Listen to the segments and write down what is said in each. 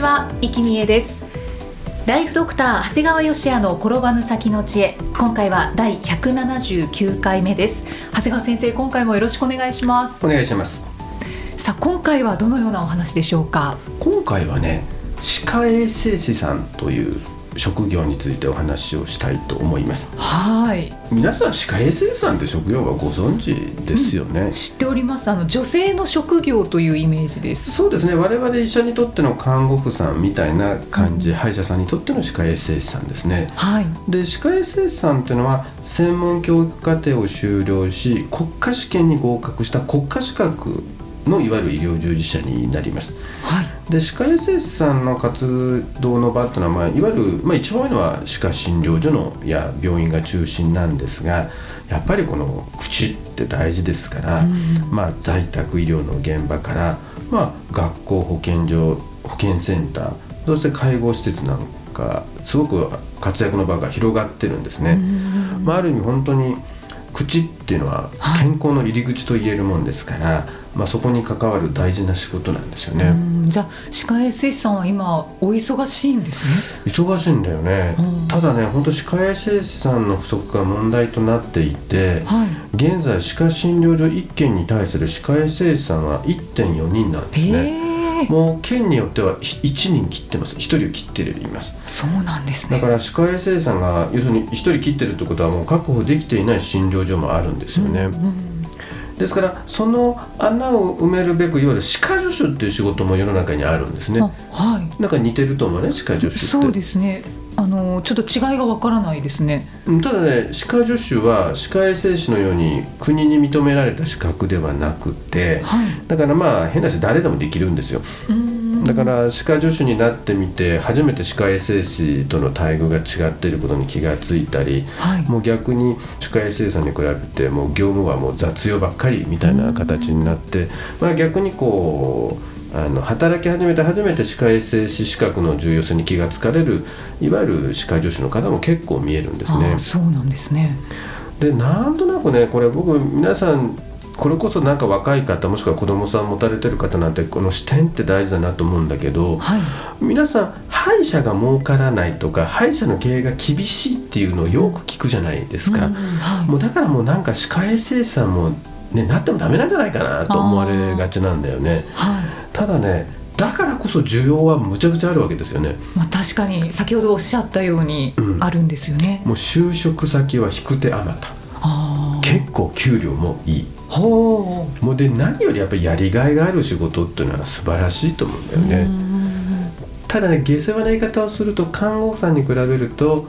ちは、生きみえです。ライフドクター長谷川芳也の転ばぬ先の知恵。今回は第179回目です。長谷川先生今回もよろしくお願いします。お願いします。さあ今回はどのようなお話でしょうか？今回はね歯科衛生士さんという職業についてお話をしたいと思います。はい。皆さん歯科衛生士さんって職業はご存知ですよね、知っております。あの女性の職業というイメージです。そうですね。我々医者にとっての看護婦さんみたいな感じ、歯医者さんにとっての歯科衛生士さんですね。はい。で歯科衛生士さんっていうのは専門教育課程を修了し国家試験に合格した国家資格のいわゆる医療従事者になります。はい。で歯科衛生士さんの活動の場っていうのは、まあ、いわゆる、まあ、一番多いのは歯科診療所のや病院が中心なんですがやっぱりこの口って大事ですから、まあ、在宅医療の現場から、まあ、学校保健所保健センターそして介護施設なんかすごく活躍の場が広がってるんですね。まあ、ある意味本当に口っていうのははい。健康の入り口と言えるもんですから、まあ、そこに関わる大事な仕事なんですよね。うん。じゃあ歯科衛生士さんは今お忙しいんですね？忙しいんだよね、うん。ただね本当歯科衛生士さんの不足が問題となっていてはい。現在歯科診療所1件に対する歯科衛生士さんは1.4人なんですね。もう県によっては1人切ってます。1人を切っています。そうなんですね。だから歯科衛生士さんが要するに1人切ってるってことはもう確保できていない診療所もあるんですよね、うんですからその穴を埋めるべくいわゆる歯科助手っていう仕事も世の中にあるんですね。あはい。なんか似てると思うね歯科助手って。そうですね。あのちょっと違いがわからないですね。うんただね歯科助手は歯科衛生士のように国に認められた資格ではなくてはい。だからまあ変な話誰でもできるんですよ。うんだから歯科助手になってみて初めて歯科衛生士との待遇が違っていることに気がついたりはいもう逆に歯科衛生士さんに比べてもう業務はもう雑用ばっかりみたいな形になって、まあ、逆にこうあの働き始めて初めて歯科衛生士資格の重要性に気がつかれるいわゆる歯科助手の方も結構見えるんですねあ。そうなんですねでなんとなくねこれ僕皆さんこれこそなんか若い方もしくは子供さん持たれてる方なんてこの視点って大事だなと思うんだけどはい。皆さん歯医者が儲からないとか歯医者の経営が厳しいっていうのをよく聞くじゃないですか、うんはい。もうだからもうなんか歯科衛生士さんも、ね、なってもダメなんじゃないかなと思われがちなんだよね。はい。ただねだからこそ需要はむちゃくちゃあるわけですよね。まあ、確かに先ほどおっしゃったようにうん。あるんですよね。もう就職先は引く手あまた。結構給料もいいもうで何よりやっぱりやりがいがある仕事っていうのは素晴らしいと思うんだよね、うん。ただね下世話な言い方をすると看護婦さんに比べると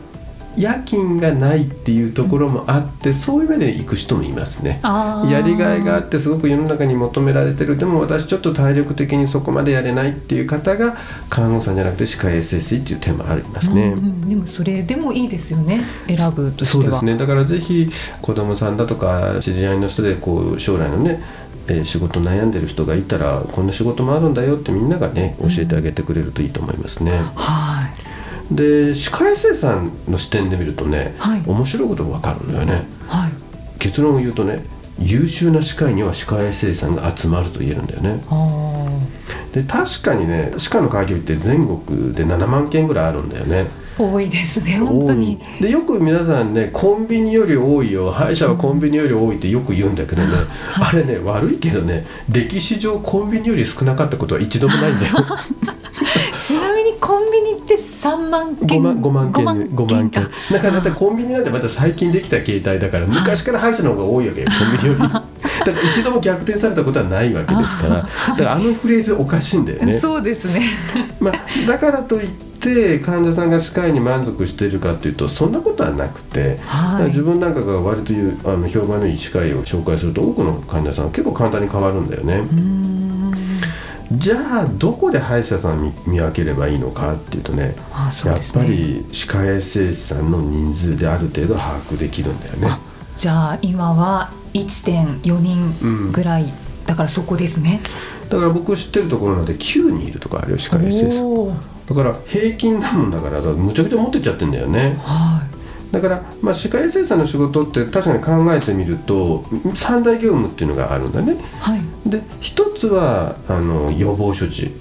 夜勤がないっていうところもあって、そういう目で行く人もいますね。やりがいがあってすごく世の中に求められてる。でも私ちょっと体力的にそこまでやれないっていう方が看護婦さんじゃなくて歯科衛生士っていう点もありますね、うんうんでもそれでもいいですよね。選ぶとしては。そうですね。だからぜひ子供さんだとか知り合いの人でこう将来のねえー仕事悩んでる人がいたらこんな仕事もあるんだよってみんながね教えてあげてくれるといいと思いますね。はいで歯科衛生士さんの視点で見るとね、はい面白いことが分かるんだよね。はい結論を言うとね優秀な歯科医には歯科衛生士さんが集まると言えるんだよね。あで確かにね歯科の開業医って全国で7万件ぐらいあるんだよね。ー多いですね本当に。でよく皆さんねコンビニより多いよ歯医者はコンビニより多いってよく言うんだけどね、あれね悪いけどね歴史上コンビニより少なかったことは一度もないんだよ ちなみにコンビニって3万件？5万 ,5 万件ね。5万件かだからだってコンビニなんてまた最近できた携帯だから昔から歯医者の方が多いわけよ コンビニより。だから一度も逆転されたことはないわけですから。だからあのフレーズおかしいんだよね。そうですね。まあ、だからといって患者さんが歯科医に満足しているかというとそんなことはなくて、はい、自分なんかが割とあの評判のいい歯科医を紹介すると多くの患者さんは結構簡単に変わるんだよね。じゃあどこで歯医者さん見分ければいいのかっていうとね、ね、やっぱり歯科衛生士さんの人数である程度把握できるんだよね。じゃあ今は1.4人ぐらい、うん、だからそこですね。だから僕知ってるところなんで9人いるとかあるよ歯科衛生士さん。だから平均なもんだからむちゃくちゃ持ってっちゃってんだよね。はいだから、まあ、歯科衛生士さんの仕事って確かに考えてみると三大業務っていうのがあるんだね。はい、で一つはあの予防処置。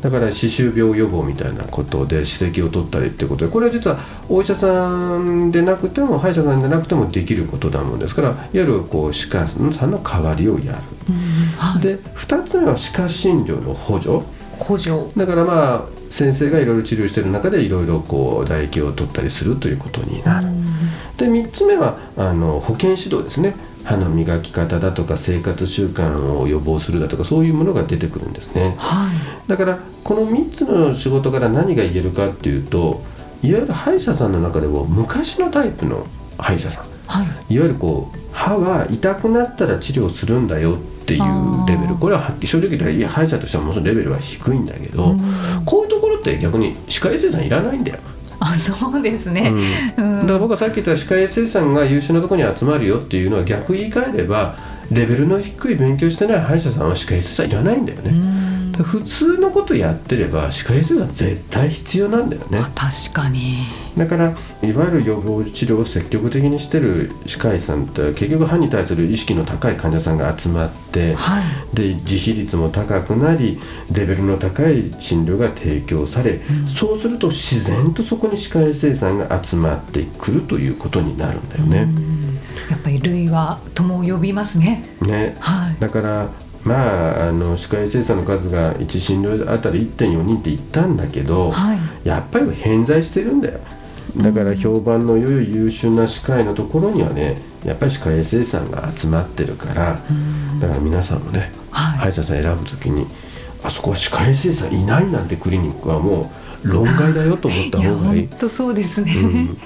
だから歯周病予防みたいなことで歯石を取ったりってことでこれは実はお医者さんでなくても歯医者さんでなくてもできることなもんですからいわゆるこう歯科さんの代わりをやる、はい、で2つ目は歯科診療の補助補助だからまあ先生がいろいろ治療してる中でいろいろこう唾液を取ったりするということになる、で3つ目はあの保健指導ですね。歯の磨き方だとか生活習慣を予防するだとかそういうものが出てくるんですね、はい、だからこの3つの仕事から何が言えるかっていうといわゆる歯医者さんの中でも昔のタイプの歯医者さん、はい、いわゆるこう歯は痛くなったら治療するんだよっていうレベル。これは正直言い歯医者としてはもちろんレベルは低いんだけど、こういうところって逆に歯科衛生さんいらないんだよ。あそうですね、うん、だから僕はさっき言った歯科衛生士さんが優秀なところに集まるよっていうのは逆言い換えればレベルの低い勉強してない歯医者さんは歯科衛生士さんいらないんだよね。普通のことやってれば歯科衛生士さん絶対必要なんだよね。確かにだからいわゆる予防治療を積極的にしてる歯科医さんって結局歯に対する意識の高い患者さんが集まって、はい、で自費率も高くなりレベルの高い診療が提供され、うん、そうすると自然とそこに歯科衛生士さんが集まってくるということになるんだよね。やっぱり類は友を呼びますね。ね、はい、だからまあ、あの歯科衛生士さんの数が1診療あたり1.4人って言ったんだけど、はい、やっぱり偏在してるんだよ。だから評判の良い優秀な歯科医のところにはねやっぱり歯科衛生士さんが集まってるからだから皆さんもね、はい、歯医者さん選ぶ時にあそこは歯科衛生士さんいないなんてクリニックはもう論外だよと思った方がいい。本当そうですね、うん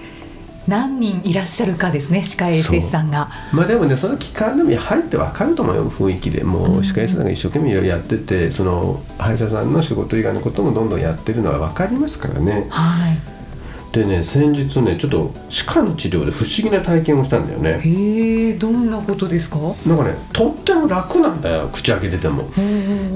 何人いらっしゃるかですね歯科衛生士さんが。まあでもねその期間でも入って分かると思うよ雰囲気で。もう歯科衛生士さんが一生懸命いろいろやっててその歯医者さんの仕事以外のこともどんどんやってるのは分かりますからね。はいでね先日ねちょっと歯科の治療で不思議な体験をしたんだよね。へえどんなことですか？なんかねとっても楽なんだよ口開けてても。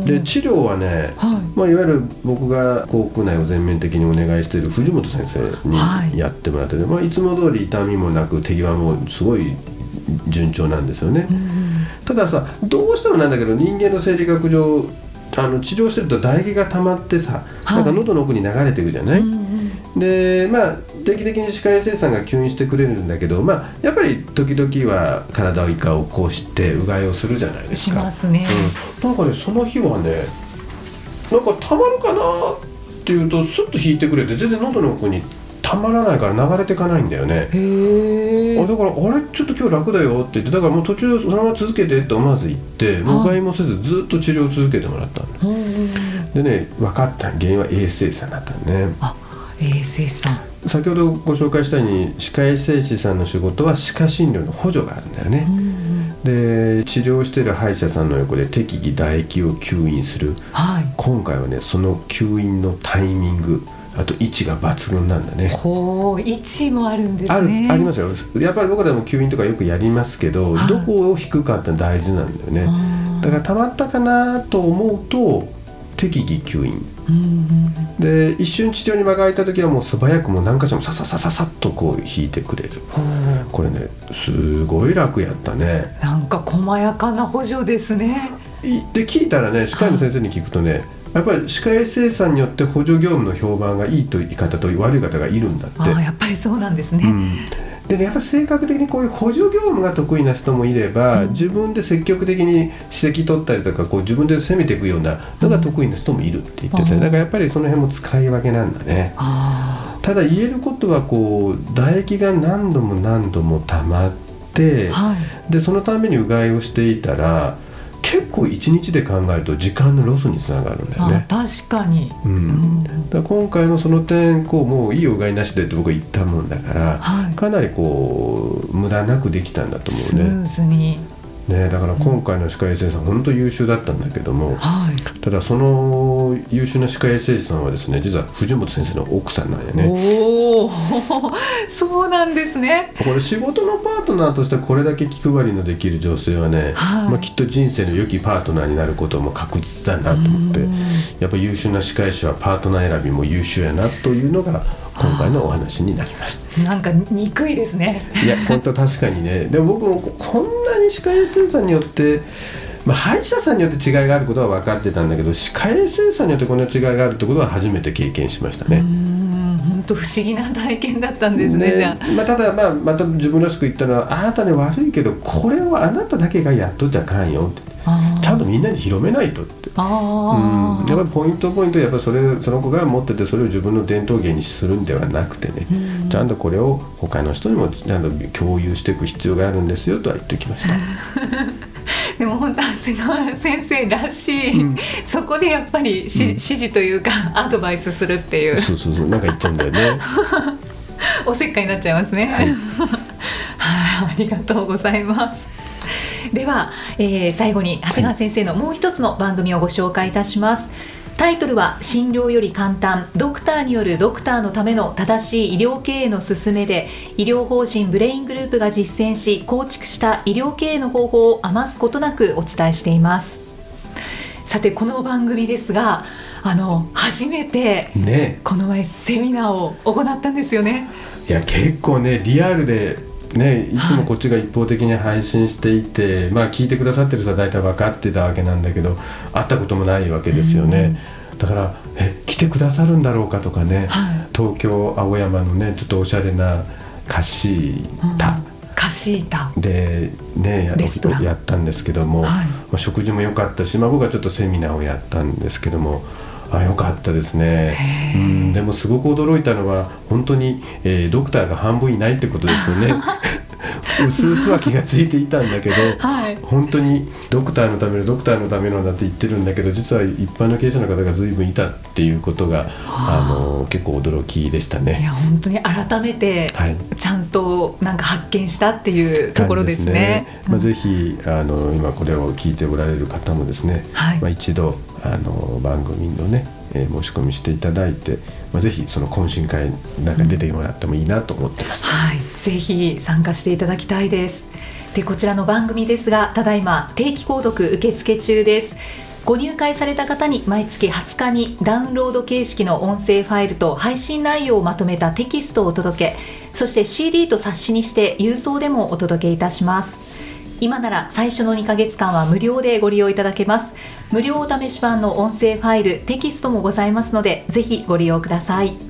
で治療はね、はい。まあ、いわゆる僕が口腔内を全面的にお願いしている藤本先生はい。にやってもらってて、いまあ、いつも通り痛みもなく手際もすごい順調なんですよね、たださどうしてもなんだけど人間の生理学上あの治療してると唾液が溜まってさ、はい。なんか喉の奥に流れていくじゃない、うんうんでまあ定期的に歯科衛生士さんが吸引してくれるんだけどまあやっぱり時々は体を一回起こしてうがいをするじゃないですしかますね、うん、なんかねその日はねなんかたまるかなっていうとスッと引いてくれて全然喉の奥にたまらないから流れていかないんだよね。へえあだからあれ？ちょっと今日楽だよって言ってだからもう途中そのまま続けてって思わず言ってもううがいもせずずっと治療を続けてもらったんうん。でね分かった。原因は衛生士さんだったのね。あ衛生士さん。先ほどご紹介したように歯科衛生士さんの仕事は歯科診療の補助があるんだよね、で治療してる歯医者さんの横で適宜唾液を吸引する。はい。今回はねその吸引のタイミングあと位置が抜群なんだね。ほう位置もあるんですね。あるありますよ。やっぱり僕らも吸引とかよくやりますけど、はい。どこを引くかって大事なんだよね。だからたまったかなと思うと適宜吸引。うんうんで一瞬治療に間が空いた時はもう素早くもう何箇所もさささささっとこう引いてくれる。ほうこれねすごい楽やったね。なんか細やかな補助ですね。いで聞いたらね歯科医の先生に聞くとねやっぱり歯科衛生士さんによって補助業務の評判がいいという言い方と悪い方がいるんだって。ああやっぱりそうなんですね、うんでねやっぱ性格的にこういう補助業務が得意な人もいれば、うん。自分で積極的に歯石取ったりとかこう自分で攻めていくようなのが得意な人もいるって言ってて、うん。だからやっぱりその辺も使い分けなんだね。あただ言えることはこう唾液が何度も何度も溜まってあはい。でそのためにうがいをしていたら結構一日で考えると時間のロスにつながるんだよね。確かに、うん、だ今回もその点こうもういいおがいなしでって僕は言ったもんだから、はい、かなりこう無駄なくできたんだと思うね。スムーズにね、だから今回の歯科衛生士さん、本当優秀だったんだけども、はい、ただその優秀な歯科衛生士さんはですね実は藤本先生の奥さんなんやね。おお そうなんですね。これ仕事のパートナーとしてこれだけ気配りのできる女性はね、はい、まあ、きっと人生の良きパートナーになることも確実だなと思ってやっぱ優秀な歯科医師はパートナー選びも優秀やなというのが今回のお話になります。なんか憎いですね。いや本当確かにね。でも僕もこんなに歯科衛生さんによってまあ、歯医者さんによって違いがあることは分かってたんだけど歯科衛生さんによってこんな違いがあるってことは初めて経験しましたね。本当不思議な体験だったんですね、ね。まあ、ただ、まあ、また自分らしく言ったのはあなたね悪いけどこれをあなただけがやっとっちゃあかんよってちゃんとみんなに広めないとって。うん、やっぱりポイントポイントやっぱそれその子が持っててそれを自分の伝統芸にするんではなくてね、うん、ちゃんとこれを他の人にもちゃんと共有していく必要があるんですよとは言っておきました。でも本当長谷川先生らしい、うん、そこでやっぱりし、うん、指示というかアドバイスするっていう。そうそうそうなんか言っちゃうんだよね。おせっかいになっちゃいますね。はい、ありがとうございます では、えー、最後に長谷川先生のもう一つの番組をご紹介いたします。タイトルは診療より簡単。ドクターによるドクターのための正しい医療経営の勧めで医療法人ブレイングループが実践し構築した医療経営の方法を余すことなくお伝えしています。さてこの番組ですがあの初めてこの前セミナーを行ったんですよね。いや結構ねリアルでね、いつもこっちが一方的に配信していて、はい、まあ聞いてくださってる人は大体分かってたわけなんだけど会ったこともないわけですよね、うん、だからえ来てくださるんだろうかとかね、はい、東京青山のねちょっとおしゃれなカシータ、うん。カシータでねややったんですけども、はい、まあ、食事も良かったし、まあ、僕はちょっとセミナーをやったんですけどもあよかったですね。うんでもすごく驚いたのは本当に、えー、ドクターが半分いないってことですよね うすうすは気が付いていたんだけど、はい、本当にドクターのためのドクターのためのだって言ってるんだけど実は一般の経営者の方が随分いたっていうことが、あ。の結構驚きでしたね。いや本当に改めて、ちゃんとなんか発見したっていうところですね。すね。まあ、ぜひあの今これを聞いておられる方もですね、はい、まあ、一度あの番組のね、えー、申し込みしていただいて、まあ、ぜひその懇親会なんか出てもらってもいいなと思ってます、うん、はい、ぜひ参加していただきたいです。でこちらの番組ですがただいま定期購読受付中です。ご入会された方に毎月20日にダウンロード形式の音声ファイルと配信内容をまとめたテキストをお届けそして CD と冊子にして郵送でもお届けいたします。今なら最初の2ヶ月間は無料でご利用いただけます。無料お試し版の音声ファイルテキストもございますのでぜひご利用ください。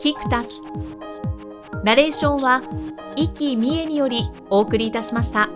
キクタスナレーションは生きみえによりお送りいたしました。